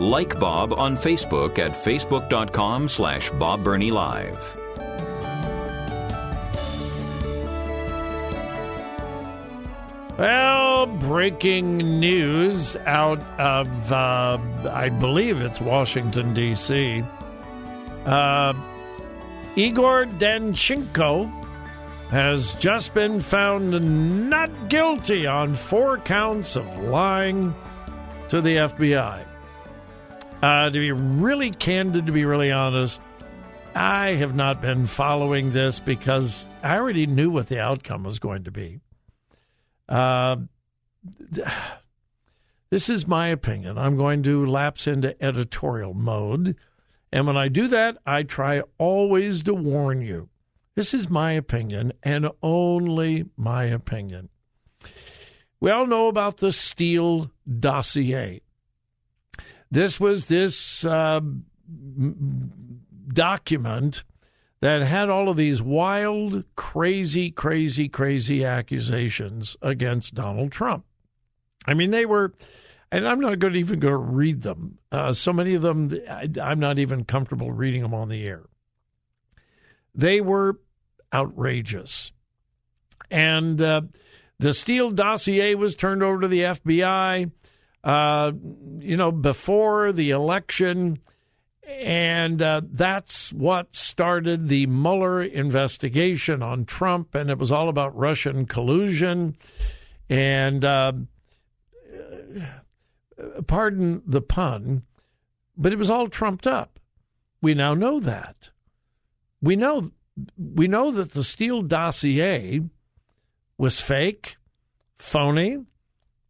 Like Bob on Facebook at facebook.com slash Bob Burney Live. Well, breaking news out of, uh, I believe it's Washington, D.C. Uh, Igor Danchenko has just been found not guilty on four counts of lying to the FBI. Uh, to be really candid, to be really honest, I have not been following this because I already knew what the outcome was going to be. Uh, this is my opinion. I'm going to lapse into editorial mode. And when I do that, I try always to warn you. This is my opinion and only my opinion. We all know about the Steele dossier. This was this uh, document that had all of these wild, crazy, crazy, crazy accusations against Donald Trump. I mean, they were, and I'm not going to even go read them. Uh, so many of them, I, I'm not even comfortable reading them on the air. They were outrageous. And uh, the Steele dossier was turned over to the FBI, uh, you know, before the election. And uh, that's what started the Mueller investigation on Trump. And it was all about Russian collusion. And uh, pardon the pun, but it was all trumped up. We now know that. We know we know that the Steele dossier was fake, phony,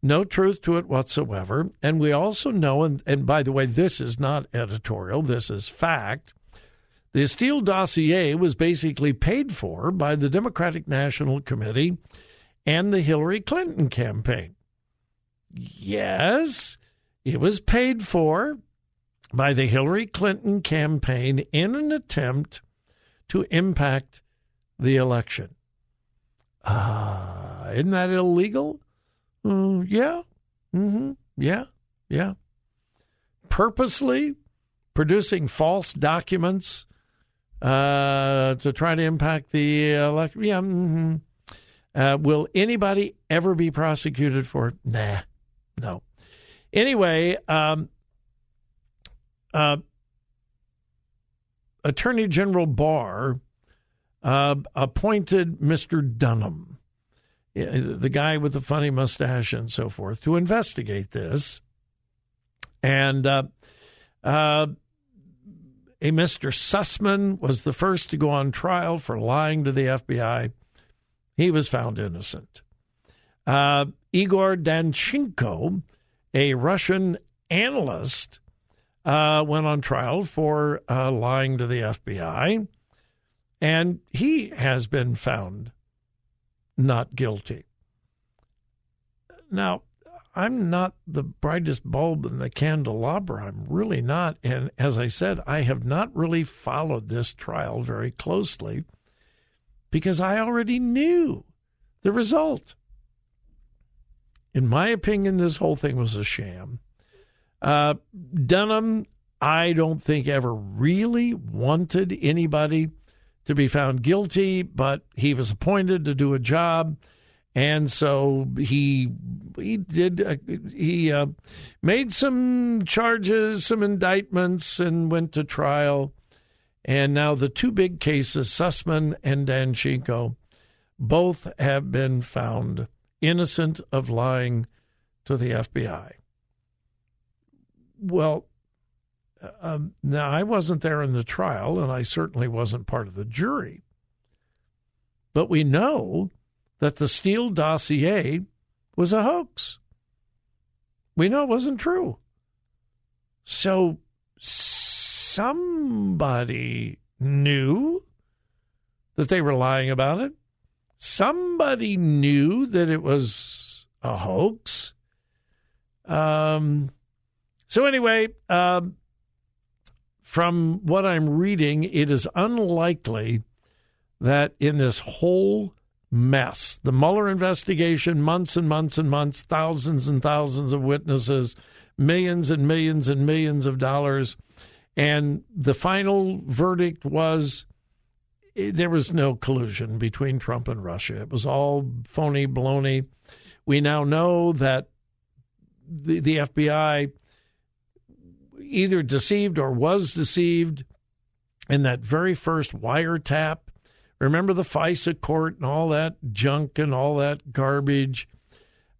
no truth to it whatsoever. And we also know, and, and by the way, this is not editorial, this is fact. The Steele dossier was basically paid for by the Democratic National Committee and the Hillary Clinton campaign. Yes, it was paid for by the Hillary Clinton campaign in an attempt to impact the election. Uh, isn't that illegal? Uh, yeah. Mm-hmm. Yeah. Yeah. Purposely producing false documents uh, to try to impact the election. Yeah. Mm-hmm. Uh, will anybody ever be prosecuted for it? Nah. No. Anyway, um, uh, Attorney General Barr uh, appointed Mr. Durham, the guy with the funny mustache and so forth, to investigate this. And uh, uh, a Mr. Sussmann was the first to go on trial for lying to the FBI. He was found innocent. Uh, Igor Danchenko, a Russian analyst, uh, went on trial for uh, lying to the FBI, and he has been found not guilty. Now, I'm not the brightest bulb in the candelabra. I'm really not. And as I said, I have not really followed this trial very closely because I already knew the result. In my opinion, this whole thing was a sham. Uh, Durham, I don't think ever really wanted anybody to be found guilty, but he was appointed to do a job, and so he he did uh, he uh, made some charges, some indictments, and went to trial. And now the two big cases, Sussmann and Danchenko, both have been found innocent of lying to the FBI. Well, um, now I wasn't there in the trial, and I certainly wasn't part of the jury. But we know that the Steele dossier was a hoax. We know it wasn't true. So somebody knew that they were lying about it. Somebody knew that it was a hoax. Um, so, anyway, um, from what I'm reading, it is unlikely that in this whole mess, the Mueller investigation, months and months and months, thousands and thousands of witnesses, millions and millions and millions of dollars, and the final verdict was eh, there was no collusion between Trump and Russia. It was all phony baloney. We now know that the, the FBI either deceived or was deceived in that very first wiretap. Remember the FISA court and all that junk and all that garbage?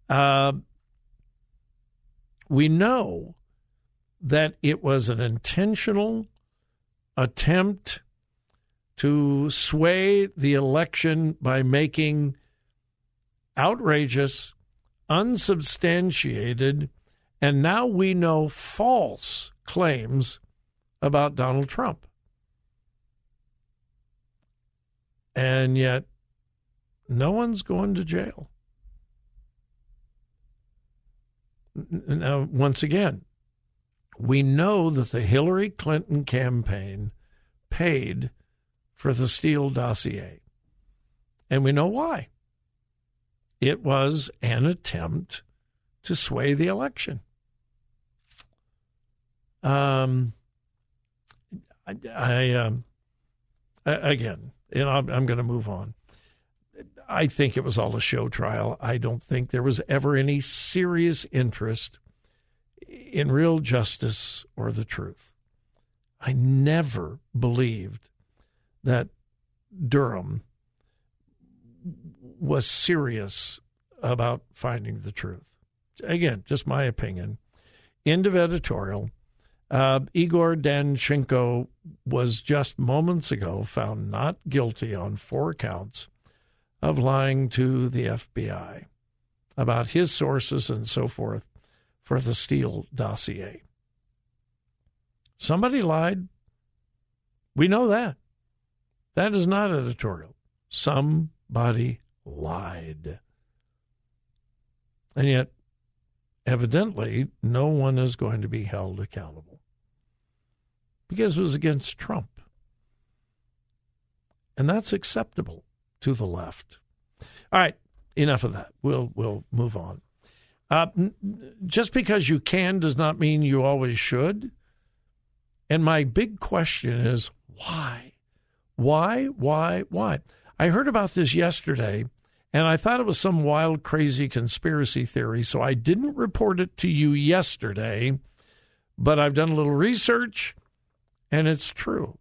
Uh, we know that it was an intentional attempt to sway the election by making outrageous, unsubstantiated, and now we know false claims about Donald Trump. And yet, no one's going to jail. Now, once again, we know that the Hillary Clinton campaign paid for the Steele dossier. And we know why. It was an attempt to sway the election. Um, I, I um, again, and I'm, I'm going to move on. I think it was all a show trial. I don't think there was ever any serious interest in real justice or the truth. I never believed that Durham was serious about finding the truth. Again, just my opinion. End of editorial. Uh, Igor Danchenko was just moments ago found not guilty on four counts of lying to the FBI about his sources and so forth for the Steele dossier. Somebody lied. We know that. That is not editorial. Somebody lied. And yet, evidently, no one is going to be held accountable because it was against Trump. And that's acceptable to the left. All right, enough of that. We'll we'll move on. Uh, just because you can does not mean you always should. And my big question is why? Why? Why? Why? I heard about this yesterday and I thought it was some wild, crazy conspiracy theory, so I didn't report it to you yesterday, but I've done a little research and it's true.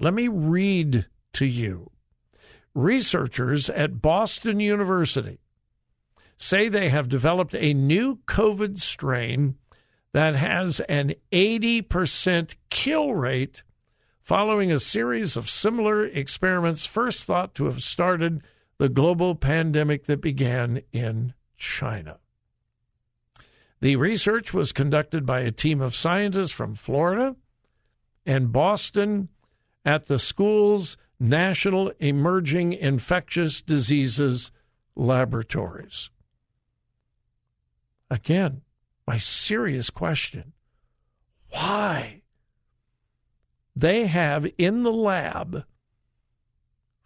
Let me read to you. Researchers at Boston University say they have developed a new COVID strain that has an 80% kill rate following a series of similar experiments first thought to have started the global pandemic that began in China. The research was conducted by a team of scientists from Florida, and Boston at the school's National Emerging Infectious Diseases Laboratories. Again, my serious question why? They have in the lab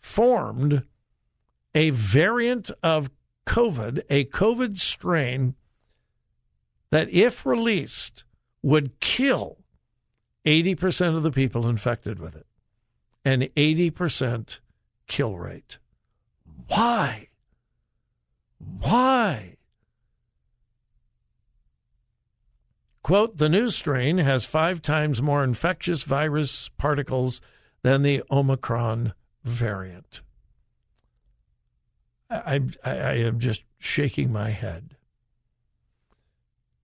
formed a variant of COVID, a COVID strain that, if released, would kill 80% of the people infected with it, an 80% kill rate. Why? Why? Quote The new strain has five times more infectious virus particles than the Omicron variant. I, I, I am just shaking my head.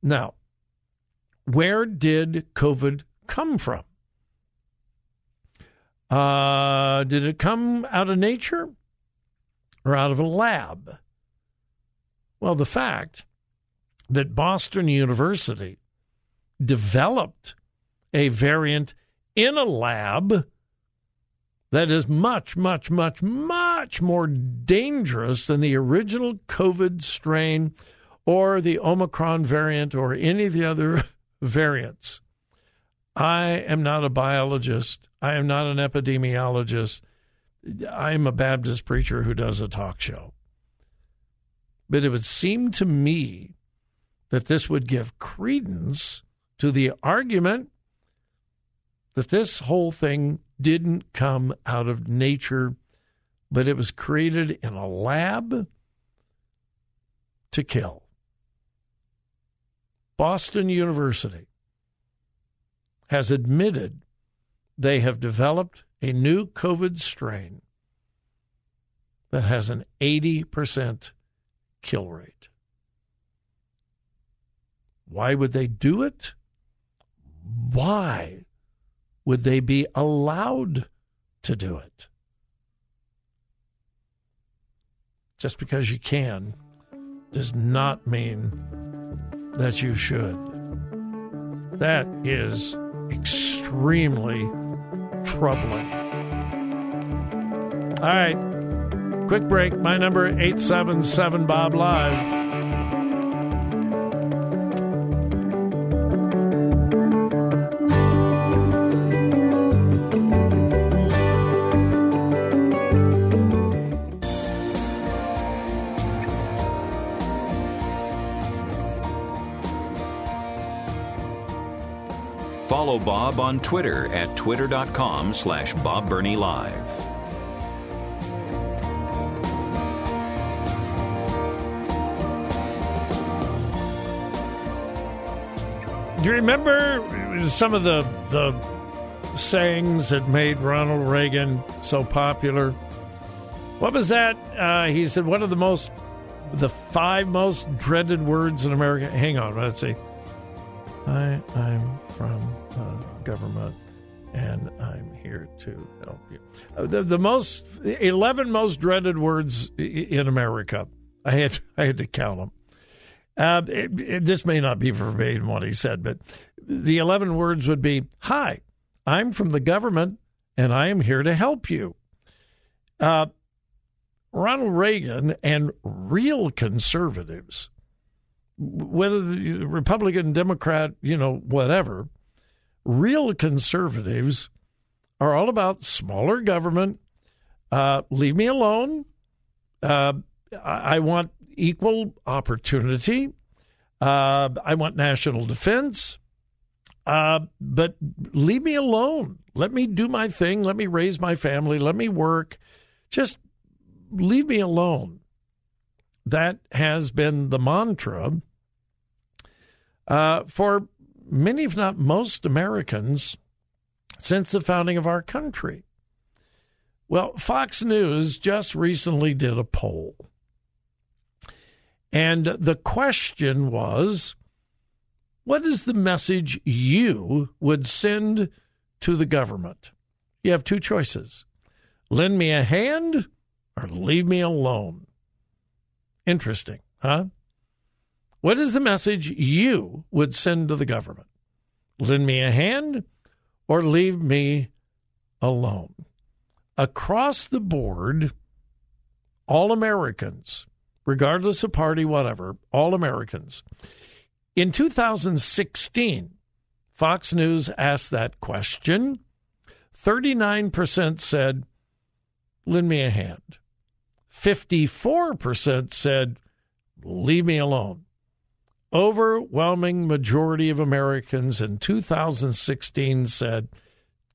Now, where did COVID come from? Uh, did it come out of nature? or out of a lab. Well, the fact that Boston University developed a variant in a lab that is much, much, much, much more dangerous than the original COVID strain or the Omicron variant or any of the other variants. I am not a biologist. I am not an epidemiologist. I'm a Baptist preacher who does a talk show. But it would seem to me that this would give credence to the argument that this whole thing didn't come out of nature, but it was created in a lab to kill. Boston University has admitted they have developed a new COVID strain that has an 80% kill rate. Why would they do it? Why would they be allowed to do it? Just because you can does not mean that you should. That is extremely troubling. All right, quick break. My number 877 Bob Live. Bob on Twitter at twitter.com slash Bob Burney Live. Do you remember some of the the sayings that made Ronald Reagan so popular? What was that? Uh, he said one of the most, the five most dreaded words in America. Hang on, let's see. I I'm from government, and I'm here to help you. Uh, the the most eleven most dreaded words in America. I had I had to count them. Uh, it, it, this may not be verbatim what he said, but the 11 words would be Hi, I'm from the government and I am here to help you. Uh, Ronald Reagan and real conservatives, whether the Republican, Democrat, you know, whatever, real conservatives are all about smaller government. Uh, leave me alone. Uh, I want equal opportunity. Uh, I want national defense. Uh, but leave me alone. Let me do my thing. Let me raise my family. Let me work. Just leave me alone. That has been the mantra uh, for many, if not most, Americans since the founding of our country. Well, Fox News just recently did a poll. And the question was what is the message you would send to the government? You have two choices lend me a hand or leave me alone. Interesting, huh? What is the message you would send to the government? Lend me a hand or leave me alone. Across the board, all Americans regardless of party, whatever, all Americans. In 2016, Fox News asked that question. 39% said, lend me a hand. 54% said, leave me alone. Overwhelming majority of Americans in 2016 said,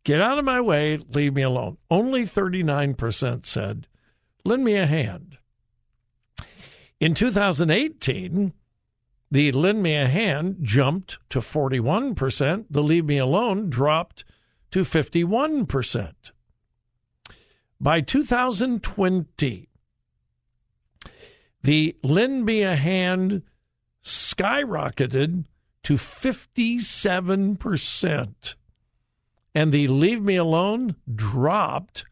get out of my way, leave me alone. Only 39% said, lend me a hand. In 2018, the lend me a hand jumped to 41%. The leave me alone dropped to 51%. By 2020, the lend me a hand skyrocketed to 57%. And the leave me alone dropped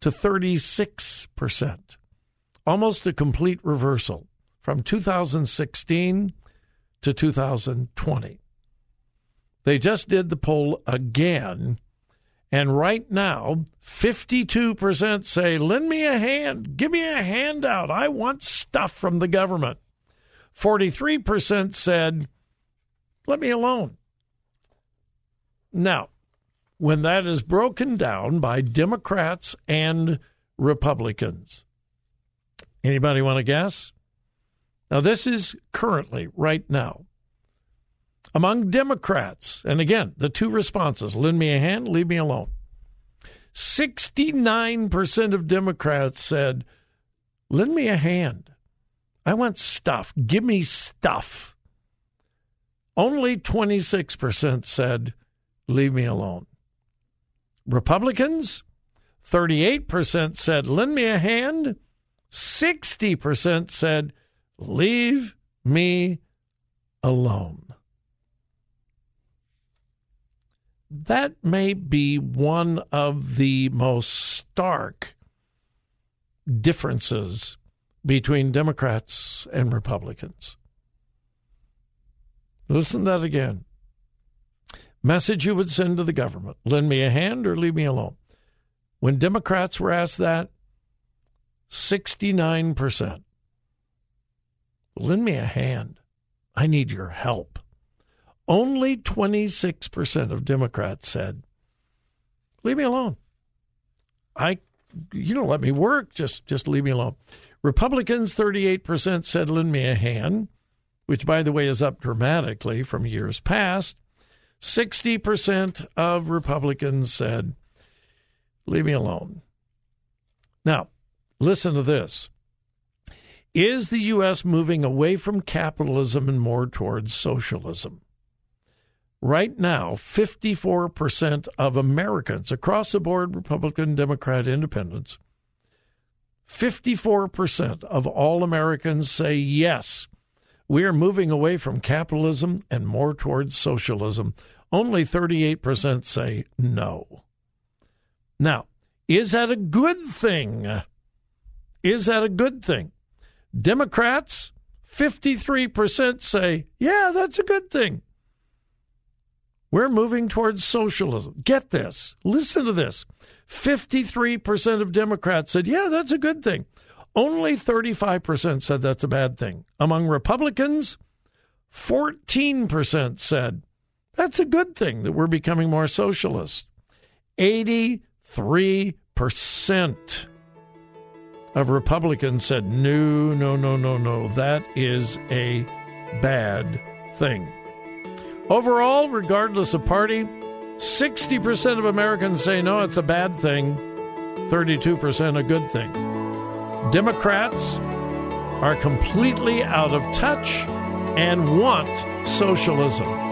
to 36%. almost a complete reversal from 2016 to 2020. They just did the poll again, and right now, 52% say, Lend me a hand, give me a handout. I want stuff from the government. 43% said, Let me alone. Now, when that is broken down by Democrats and Republicans, anybody want to guess? Now, this is currently, right now. Among Democrats, and again, the two responses lend me a hand, leave me alone. 69% of Democrats said, lend me a hand. I want stuff. Give me stuff. Only 26% said, leave me alone. Republicans, 38% said, lend me a hand. 60% said, leave me alone. That may be one of the most stark differences between Democrats and Republicans. Listen to that again. Message you would send to the government lend me a hand or leave me alone. When Democrats were asked that, 69% lend me a hand. I need your help. Only 26% of Democrats said, leave me alone. I you don't let me work, just just leave me alone. Republicans 38% said lend me a hand, which by the way is up dramatically from years past. 60% of Republicans said leave me alone. Now, listen to this. Is the U.S. moving away from capitalism and more towards socialism? Right now, 54% of Americans across the board, Republican, Democrat, Independents, 54% of all Americans say yes, we are moving away from capitalism and more towards socialism. Only 38% say no. Now, is that a good thing? Is that a good thing? Democrats, 53% say, yeah, that's a good thing. We're moving towards socialism. Get this. Listen to this. 53% of Democrats said, yeah, that's a good thing. Only 35% said that's a bad thing. Among Republicans, 14% said that's a good thing that we're becoming more socialist. 83% of Republicans said, no, no, no, no, no, that is a bad thing. Overall, regardless of party, 60% of Americans say no, it's a bad thing, 32% a good thing. Democrats are completely out of touch and want socialism.